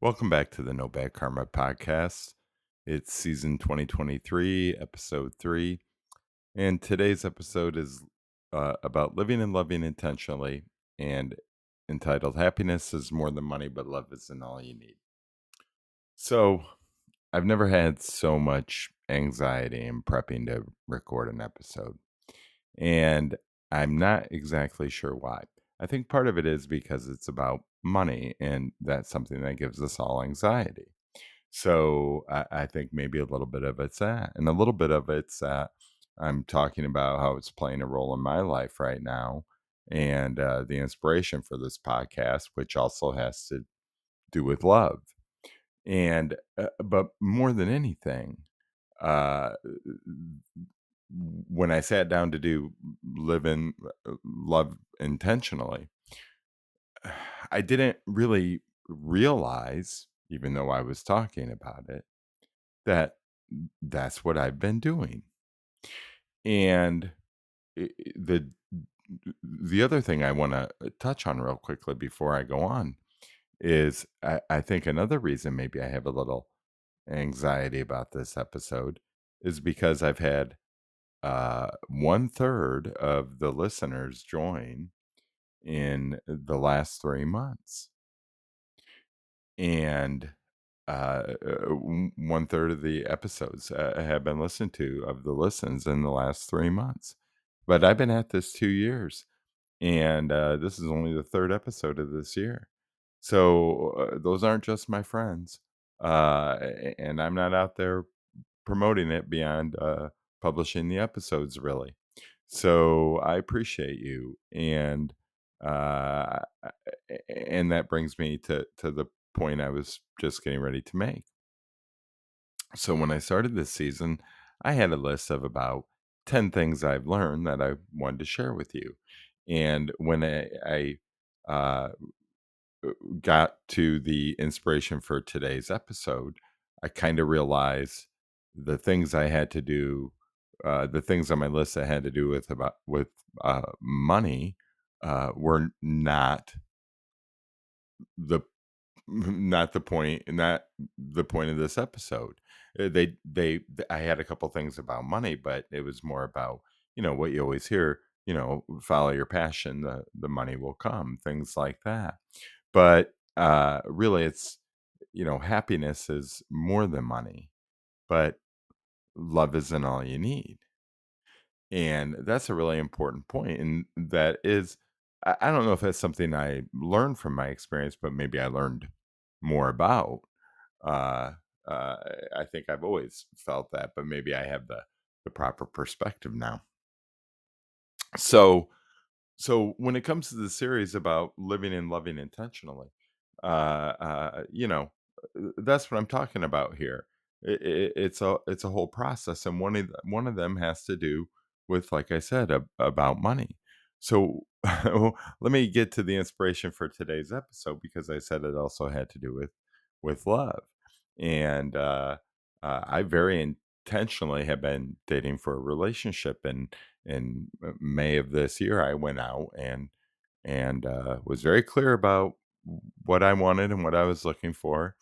Welcome back to the No Bad Karma podcast. It's season 2023, episode three. And today's episode is uh, about living and loving intentionally and entitled Happiness is More Than Money, but Love Isn't All You Need. So, I've never had so much anxiety in prepping to record an episode. And I'm not exactly sure why. I think part of it is because it's about money, and that's something that gives us all anxiety. So I, I think maybe a little bit of it's that, and a little bit of it's that I'm talking about how it's playing a role in my life right now, and uh, the inspiration for this podcast, which also has to do with love. And uh, but more than anything, uh, when I sat down to do live in uh, love intentionally, I didn't really realize, even though I was talking about it, that that's what I've been doing. And the the other thing I want to touch on real quickly before I go on is I, I think another reason maybe I have a little anxiety about this episode is because I've had uh, one third of the listeners join in the last three months. And uh, one third of the episodes uh, have been listened to of the listens in the last three months. But I've been at this two years, and uh, this is only the third episode of this year. So uh, those aren't just my friends, uh, and I'm not out there promoting it beyond uh, publishing the episodes, really. So I appreciate you, and uh, and that brings me to to the point I was just getting ready to make. So when I started this season, I had a list of about 10 things I've learned that I wanted to share with you. And when I, I uh, got to the inspiration for today's episode, I kind of realized the things I had to do, uh, the things on my list that had to do with about with uh, money, uh, were not the not the point not the point of this episode. Uh, they they i had a couple things about money but it was more about you know what you always hear you know follow your passion the the money will come things like that. But uh really it's you know happiness is more than money but love isn't all you need. And that's a really important point and that is I, don't know if that's something i learned from my experience but maybe i learned more about uh, uh, I think I've always felt that, but maybe I have the the proper perspective now. So, so when it comes to the series about living and loving intentionally, uh, uh, you know, uh, that's what I'm talking about here. It, it, it's a it's a whole process, and one of the, one of them has to do with, like I said, ab- about money. So let me get to the inspiration for today's episode because I said it also had to do with with love, and uh, uh, I very intentionally have been dating for a relationship, and in uh, May of this year, I went out and and uh, was very clear about what I wanted and what I was looking for,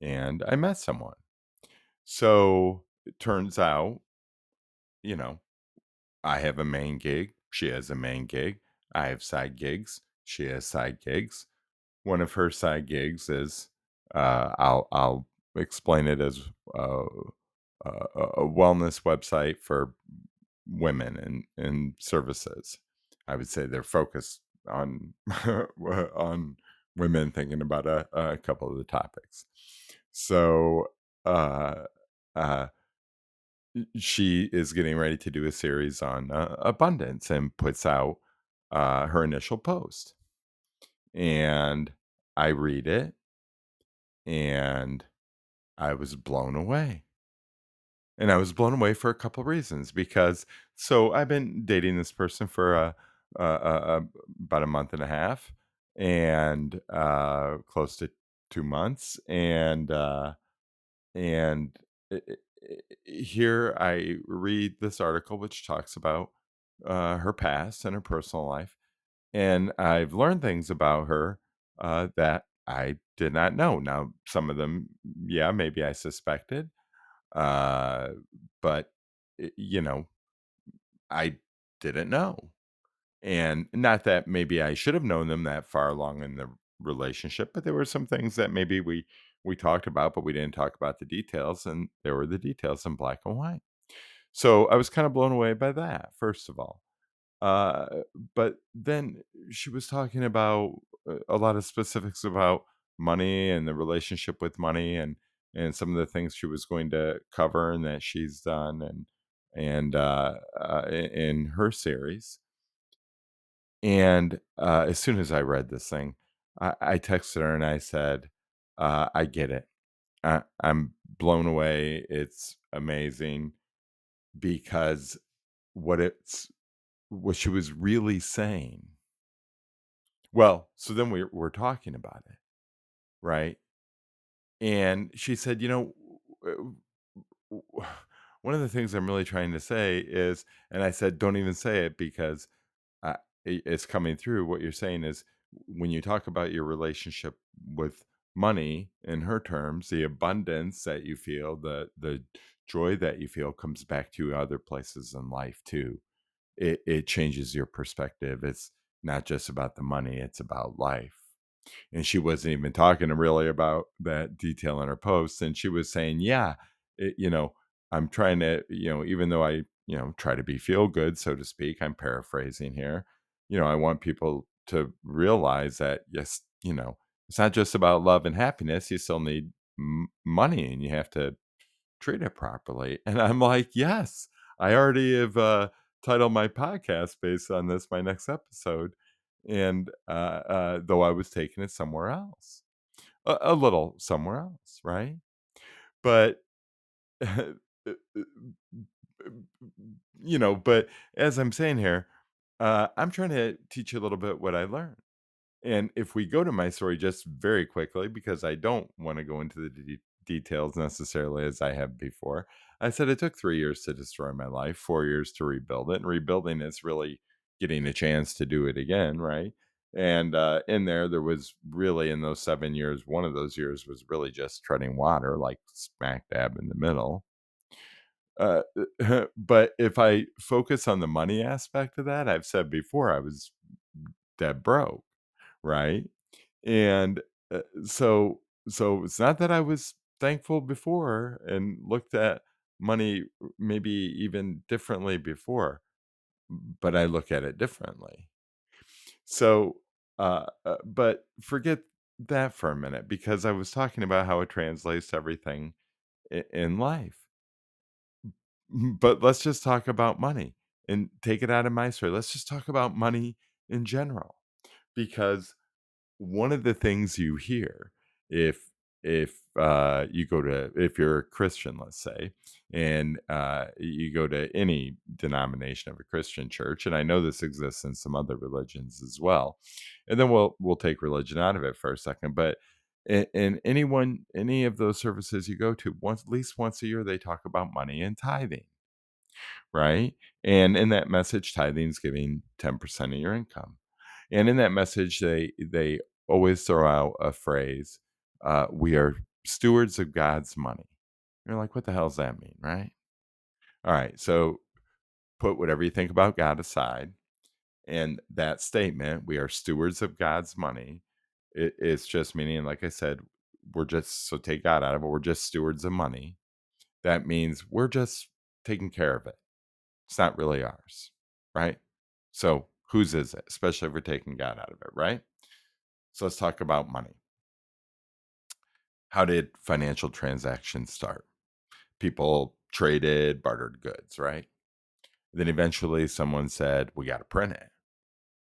and I met someone. So it turns out, you know, I have a main gig, she has a main gig, I have side gigs, she has side gigs. One of her side gigs is uh, I'll I'll explain it as uh, a, wellness website for women and and services. I would say they're focused on on women thinking about a, a couple of the topics. So uh, uh, she is getting ready to do a series on uh, abundance and puts out uh, her initial post, and I read it, and I was blown away. And I was blown away for a couple reasons because so I've been dating this person for uh, uh, uh, about a month and a half and uh, close to two months, and uh, and i- i- i- here I read this article which talks about uh, her past and her personal life, and I've learned things about her uh, that I did not know. Now, some of them, yeah, maybe I suspected, uh, but, you know, I didn't know. And not that maybe I should have known them that far along in the relationship, but there were some things that maybe we we talked about, but we didn't talk about the details, and there were the details in black and white. So, I was kinda blown away by that, first of all. Uh, but then she was talking about a a lot of specifics about money and the relationship with money and and some of the things she was going to cover and that she's done and and, uh, uh, in her series. And, uh, as soon as I read this thing, I I texted her and I said, uh, "I get it. I I'm blown away, it's amazing," because what it's what she was really saying well, so then we're we're talking about it, right? And she said, "You know, one of the things I'm really trying to say is" and I said, "Don't even say it because, uh, it's coming through, what you're saying is when you talk about your relationship with money, in her terms, the abundance that you feel, the the joy that you feel comes back to you other places in life too. It it changes your perspective, it's not just about the money, it's about life." And she wasn't even talking really about that detail in her post, and she was saying, "Yeah, it you know, I'm trying to" you know, even though I, you know, try to be feel good, so to speak, I'm paraphrasing here, you know, "I want people to realize that, yes, you know, it's not just about love and happiness, you still need m money, and you have to treat it properly." And I'm like, "Yes, I already have, uh, titled my podcast based on this, my next episode," and, uh, uh, though I was taking it somewhere else. A a little somewhere else, right? But you know, but as I'm saying here, uh, I'm trying to teach you a little bit what I learned. And if we go to my story just very quickly, because I don't wanna go into the de details necessarily as I have before, I said it took 3 years to destroy my life, 4 years to rebuild it, and rebuilding is really getting a chance to do it again, right? And, uh, in there, there was really in those 7 years, one of those years was really just treading water, like, smack dab in the middle. Uh, but if I focus on the money aspect of that, I've said before, I was dead broke, right? And, uh, so so it's not that I was thankful before and looked at money maybe even differently before, but I look at it differently. So, uh, uh, but forget that for a minute because I was talking about how it translates to everything in life. But let's just talk about money and take it out of my story. Let's just talk about money in general, because one of the things you hear if if, uh, you go to if you're a Christian, let's say, and, uh, you go to any denomination of a Christian church, and I know this exists in some other religions as well, and then we'll we'll take religion out of it for a second, but in in anyone any of those services you go to, once at least once a year, they talk about money and tithing. Right? And in that message, tithing is giving 10% of your income. And in that message, they they always throw out a phrase, uh, "We are stewards of God's money." You're like, "What the hell does that mean?" Right? Alright, so put whatever you think about God aside, and that statement, "We are stewards of God's money," it's just meaning, like I said, we're just so take God out of it, we're just stewards of money. That means we're just taking care of it. It's not really ours, right? So, whose is it? Especially if we're taking God out of it, right? So, let's talk about money. How did financial transactions start? People traded, bartered goods, right? Then eventually someone said, "We gotta print it,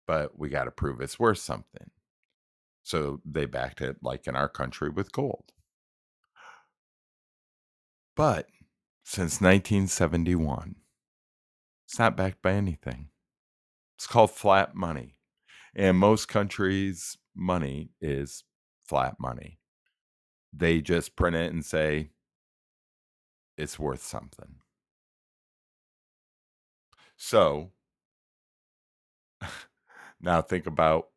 but we gotta prove it's worth something." So, they backed it, like in our country, with gold. But since 1971 it's not backed by anything. It's called fiat money. And most countries' money is fiat money. They just print it and say it's worth something. So now think about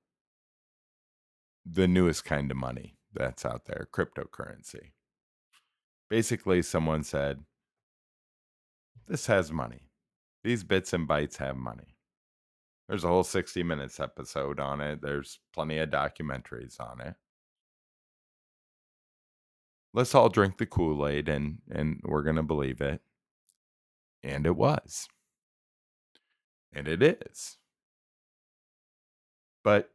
the newest kind of money that's out there, cryptocurrency. Basically, someone said, This has money. These bits and bytes have money. There's a whole 60 minutes episode on it. There's plenty of documentaries on it. Let's all drink the Kool-Aid and and we're going to believe it. And it was. And it is. But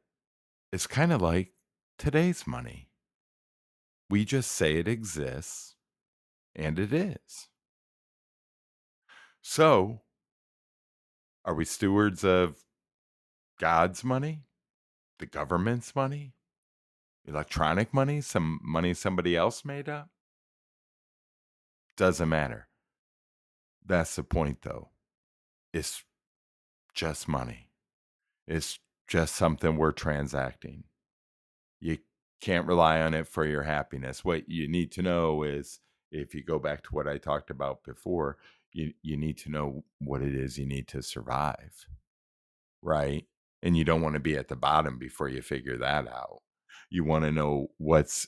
it's kind of like today's money. We just say it exists and it is. So, are we stewards of God's money? The government's money? Electronic money? Some money somebody else made up? Doesn't matter. That's the point, though. It's just money. It's just something we're transacting. You can't rely on it for your happiness. What you need to know is if you go back to what I talked about before, you you need to know what it is you need to survive. Right? And you don't want to be at the bottom before you figure that out. You want to know what's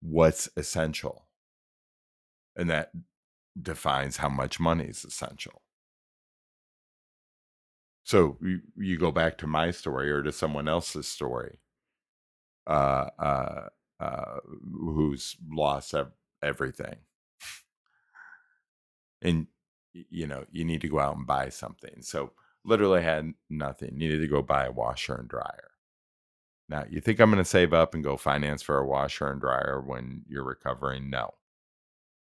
what's essential. And that defines how much money is essential. So you, you go back to my story or to someone else's story, uh, uh, uh, who's lost ev- everything, and you know you need to go out and buy something. So literally had nothing. Needed to go buy a washer and dryer. Now you think I'm going to save up and go finance for a washer and dryer when you're recovering? No.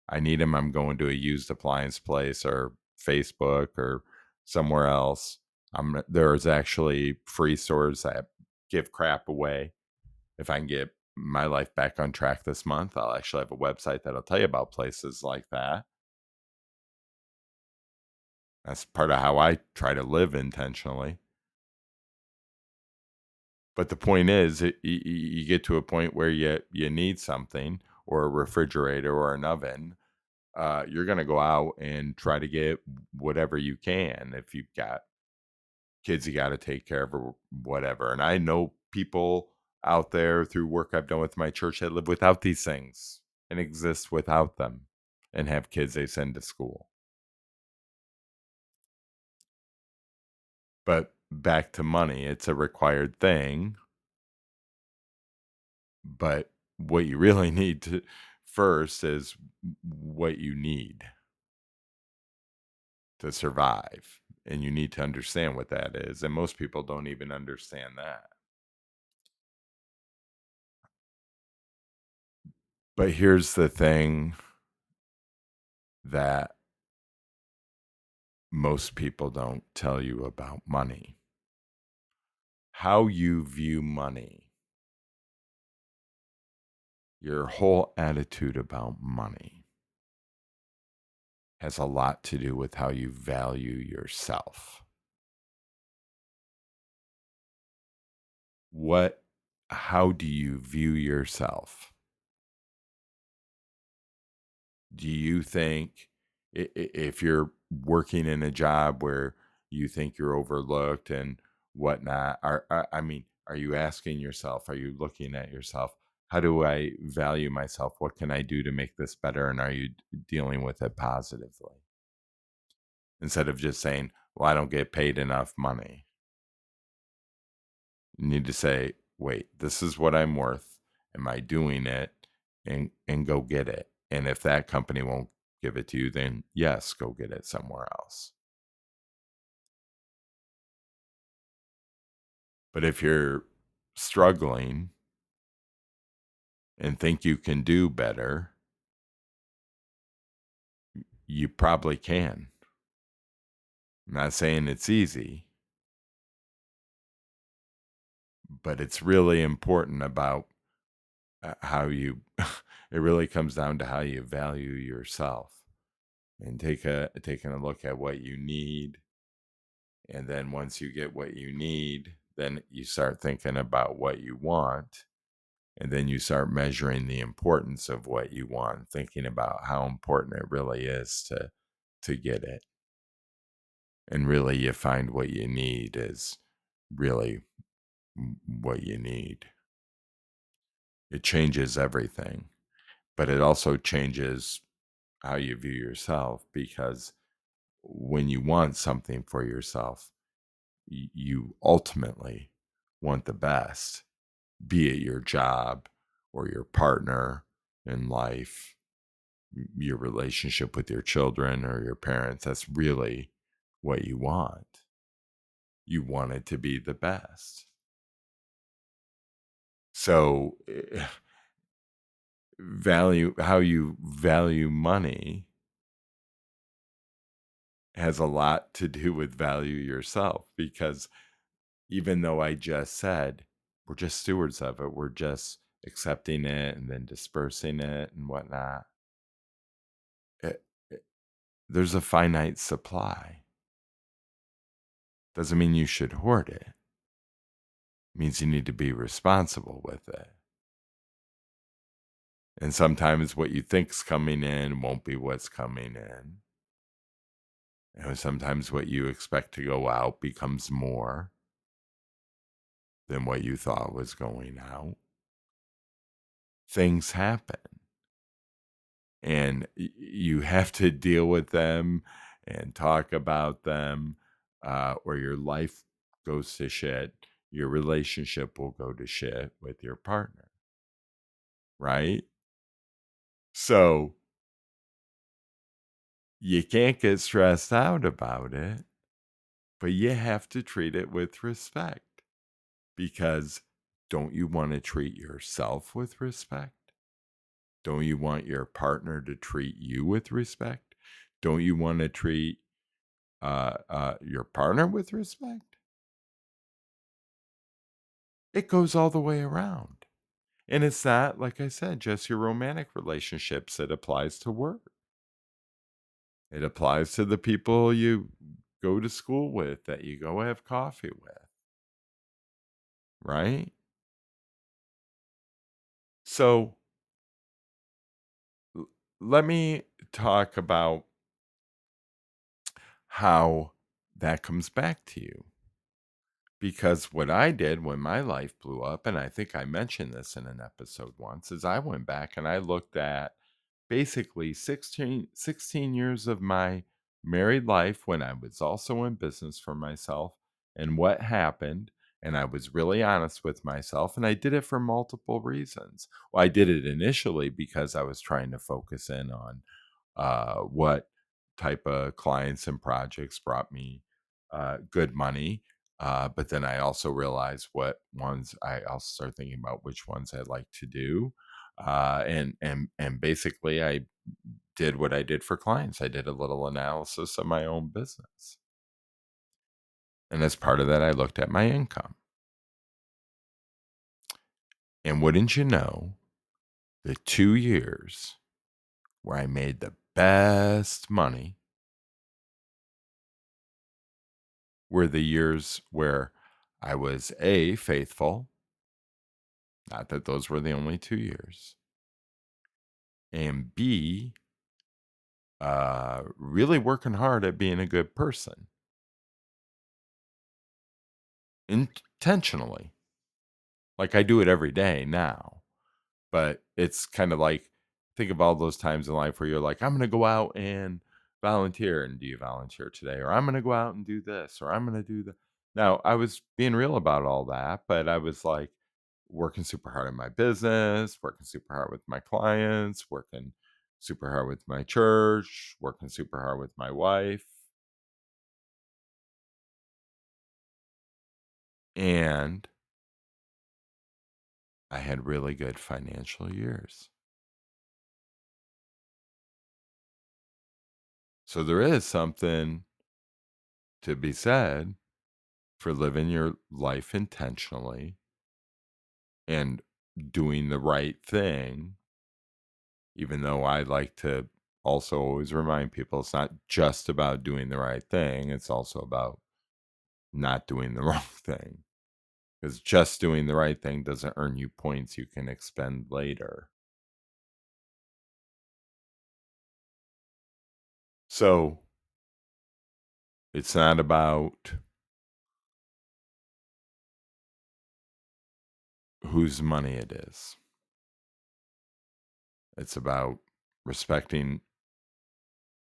I need them. I'm going to a used appliance place or Facebook or somewhere else. I'm there's actually free stores that give crap away. If I can get my life back on track this month, I'll actually have a website that'll tell you about places like that. That's part of how I try to live intentionally. But the point is, it, you, you get to a point where you you need something, or a refrigerator, or an oven. Uh, you're going to go out and try to get whatever you can. If you've got kids, you got to take care of, or whatever. And I know people out there through work I've done with my church that live without these things and exist without them, and have kids they send to school. But back to money, it's a required thing. But what you really need to first is what you need to survive. And you need to understand what that is. And most people don't even understand that. But here's the thing that most people don't tell you about money how you view money, your whole attitude about money has a lot to do with how you value yourself. What, how do you view yourself? Do you think if you're working in a job where you think you're overlooked and whatnot, are, are I mean, are you asking yourself, are you looking at yourself, how do I value myself? What can I do to make this better? And are you dealing with it positively? Instead of just saying, well, I don't get paid enough money. You need to say, wait, this is what I'm worth. Am I doing it? And and go get it. And if that company won't give it to you, then yes, go get it somewhere else. But if you're struggling and think you can do better, you probably can. I'm not saying it's easy, but it's really important about uh, how you it really comes down to how you value yourself and take a taking a look at what you need. And then once you get what you need then you start thinking about what you want and then you start measuring the importance of what you want thinking about how important it really is to to get it. And really you find what you need is really what you need. It changes everything, but it also changes how you view yourself because when you want something for yourself, you ultimately want the best, be it your job or your partner in life, your relationship with your children or your parents. That's really what you want. You want it to be the best. So, eh, value how you value money has a lot to do with value yourself because even though I just said we're just stewards of it, we're just accepting it and then dispersing it and whatnot. It, it- there's a finite supply. Doesn't mean you should hoard it. means you need to be responsible with it. And sometimes what you think's coming in won't be what's coming in. And sometimes what you expect to go out becomes more than what you thought was going out. Things happen and you have to deal with them and talk about them, uh, or your life goes to shit. Your relationship will go to shit with your partner, right? So you can't get stressed out about it, but you have to treat it with respect because don't you want to treat yourself with respect? Don't you want your partner to treat you with respect? Don't you want to treat uh, uh, your partner with respect? It goes all the way around. And it's not, like I said, just your romantic relationships. It applies to work. It applies to the people you go to school with, that you go have coffee with, right? So let me talk about how that comes back to you. Because what I did when my life blew up, and I think I mentioned this in an episode once, is I went back and I looked at basically 16, 16 years of my married life when I was also in business for myself and what happened. And I was really honest with myself. And I did it for multiple reasons. Well, I did it initially because I was trying to focus in on uh, what type of clients and projects brought me uh, good money. Uh, but then I also realized what ones I also started thinking about which ones I'd like to do. Uh, and and and basically I did what I did for clients. I did a little analysis of my own business. And as part of that, I looked at my income. And wouldn't you know, the two years where I made the best money were the years where I was A, faithful, not that those were the only two years, and B, uh, really working hard at being a good person. Intentionally. Like I do it every day now, but it's kind of like think of all those times in life where you're like, I'm going to go out and volunteer. And do you volunteer today? Or I'm going to go out and do this, or I'm going to do that. Now, I was being real about all that, but I was like working super hard in my business, working super hard with my clients, working super hard with my church, working super hard with my wife. And I had really good financial years. So there is something to be said for living your life intentionally and doing the right thing, even though I like to also always remind people it's not just about doing the right thing, it's also about not doing the wrong thing. Because just doing the right thing doesn't earn you points you can expend later. So it's not about whose money it is. It's about respecting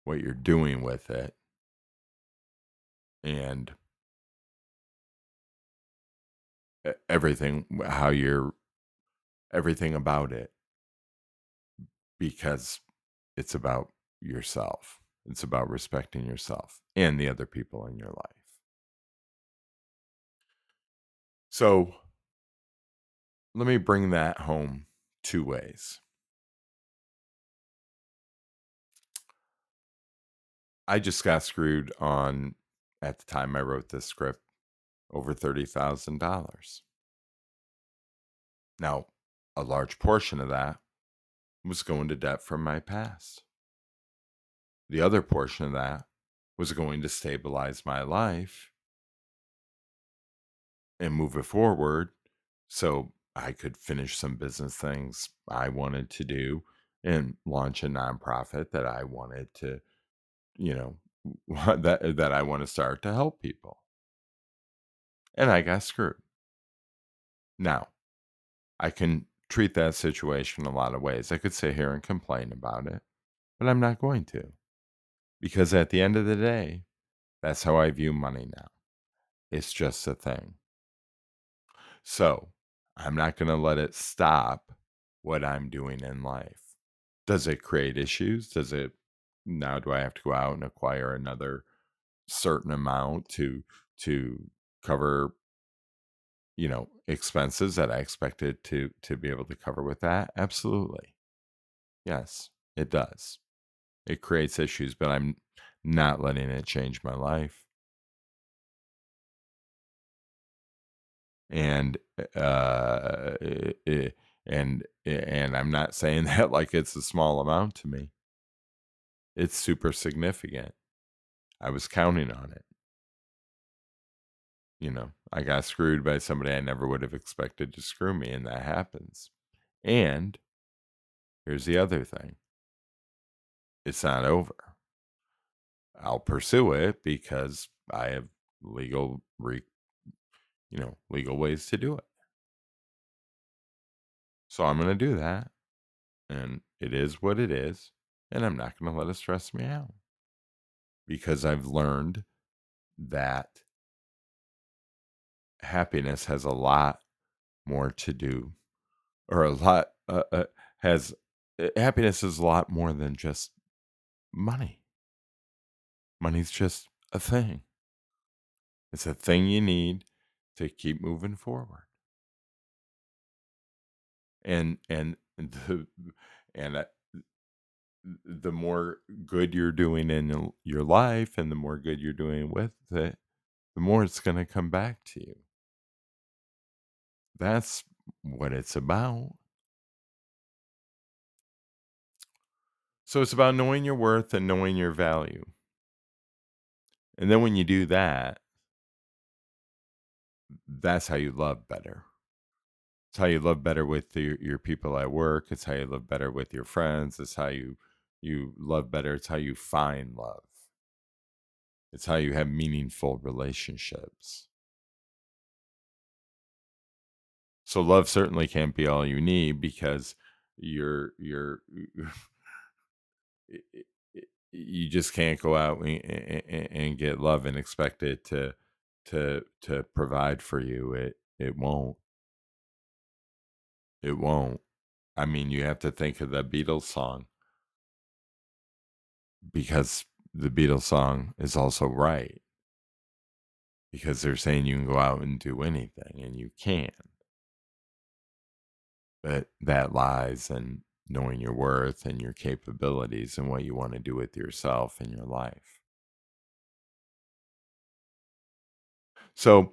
what you're doing with it and everything how you're everything about it because it's about yourself. It's about respecting yourself and the other people in your life. So let me bring that home two ways. I just got screwed on, at the time I wrote this script, over $30,000. Now, a large portion of that was going to debt from my past. The other portion of that was going to stabilize my life and move it forward so I could finish some business things I wanted to do and launch a nonprofit that I wanted to, you know, that that I want to start to help people. And I got screwed. Now, I can treat that situation a lot of ways. I could sit here and complain about it, but I'm not going to. Because at the end of the day, that's how I view money now. It's just a thing. So I'm not going to let it stop what I'm doing in life. Does it create issues? Does it now do I have to go out and acquire another certain amount to to cover you know expenses that I expected to to be able to cover with that? Absolutely. Yes, it does. It creates issues, but I'm not letting it change my life. And uh eh, and and I'm not saying that like it's a small amount to me. It's super significant. I was counting on it. You know, I got screwed by somebody I never would have expected to screw me, and that happens. And here's the other thing it's not over. I'll pursue it because I have legal re, you know, legal ways to do it. So I'm going to do that. And it is what it is. And I'm not going to let it stress me out because I've learned that happiness has a lot more to do, or a lot uh, uh, has uh, happiness is a lot more than just money. Money's just a thing. It's a thing you need to keep moving forward. And and the and the more good you're doing in your life and the more good you're doing with it, the more it's going to come back to you. That's what it's about. So it's about knowing your worth and knowing your value. And then when you do that, that's how you love better. It's how you love better with your, your people at work. It's how you love better with your friends. It's how you you love better. It's how you find love. It's how you have meaningful relationships. So love certainly can't be all you need because you're you're you just can't go out and, and get love and expect it to to to provide for you. It it won't. It won't. I mean, you have to think of the Beatles song because the Beatles song is also right. Because they're saying you can go out and do anything, and you can. But that lies in knowing your worth and your capabilities and what you want to do with yourself and your life. So,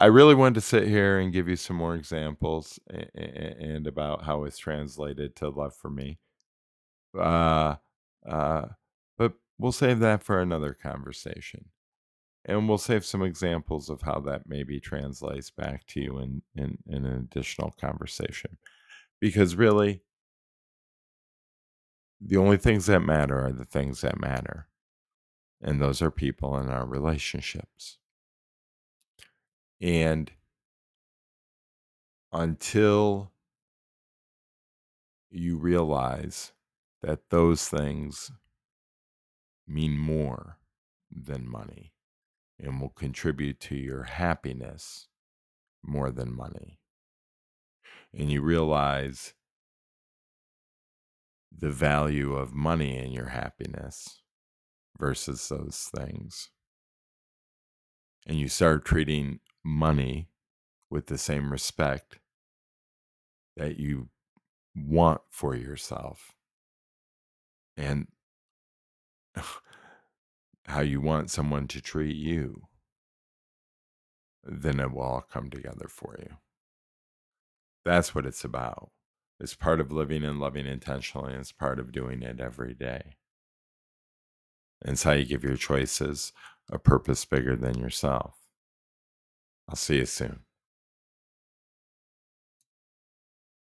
I really wanted to sit here and give you some more examples and about how it's translated to love for me. Uh, uh, but we'll save that for another conversation. And we'll save some examples of how that maybe translates back to you in, in, in an additional conversation. Because really, the only things that matter are the things that matter. And those are people and our relationships. And until you realize that those things mean more than money and will contribute to your happiness more than money. And you realize the value of money in your happiness versus those things. And you start treating money with the same respect that you want for yourself and how you want someone to treat you, then it will all come together for you. That's what it's about. It's part of living and loving intentionally. And it's part of doing it every day. And it's how you give your choices a purpose bigger than yourself. I'll see you soon.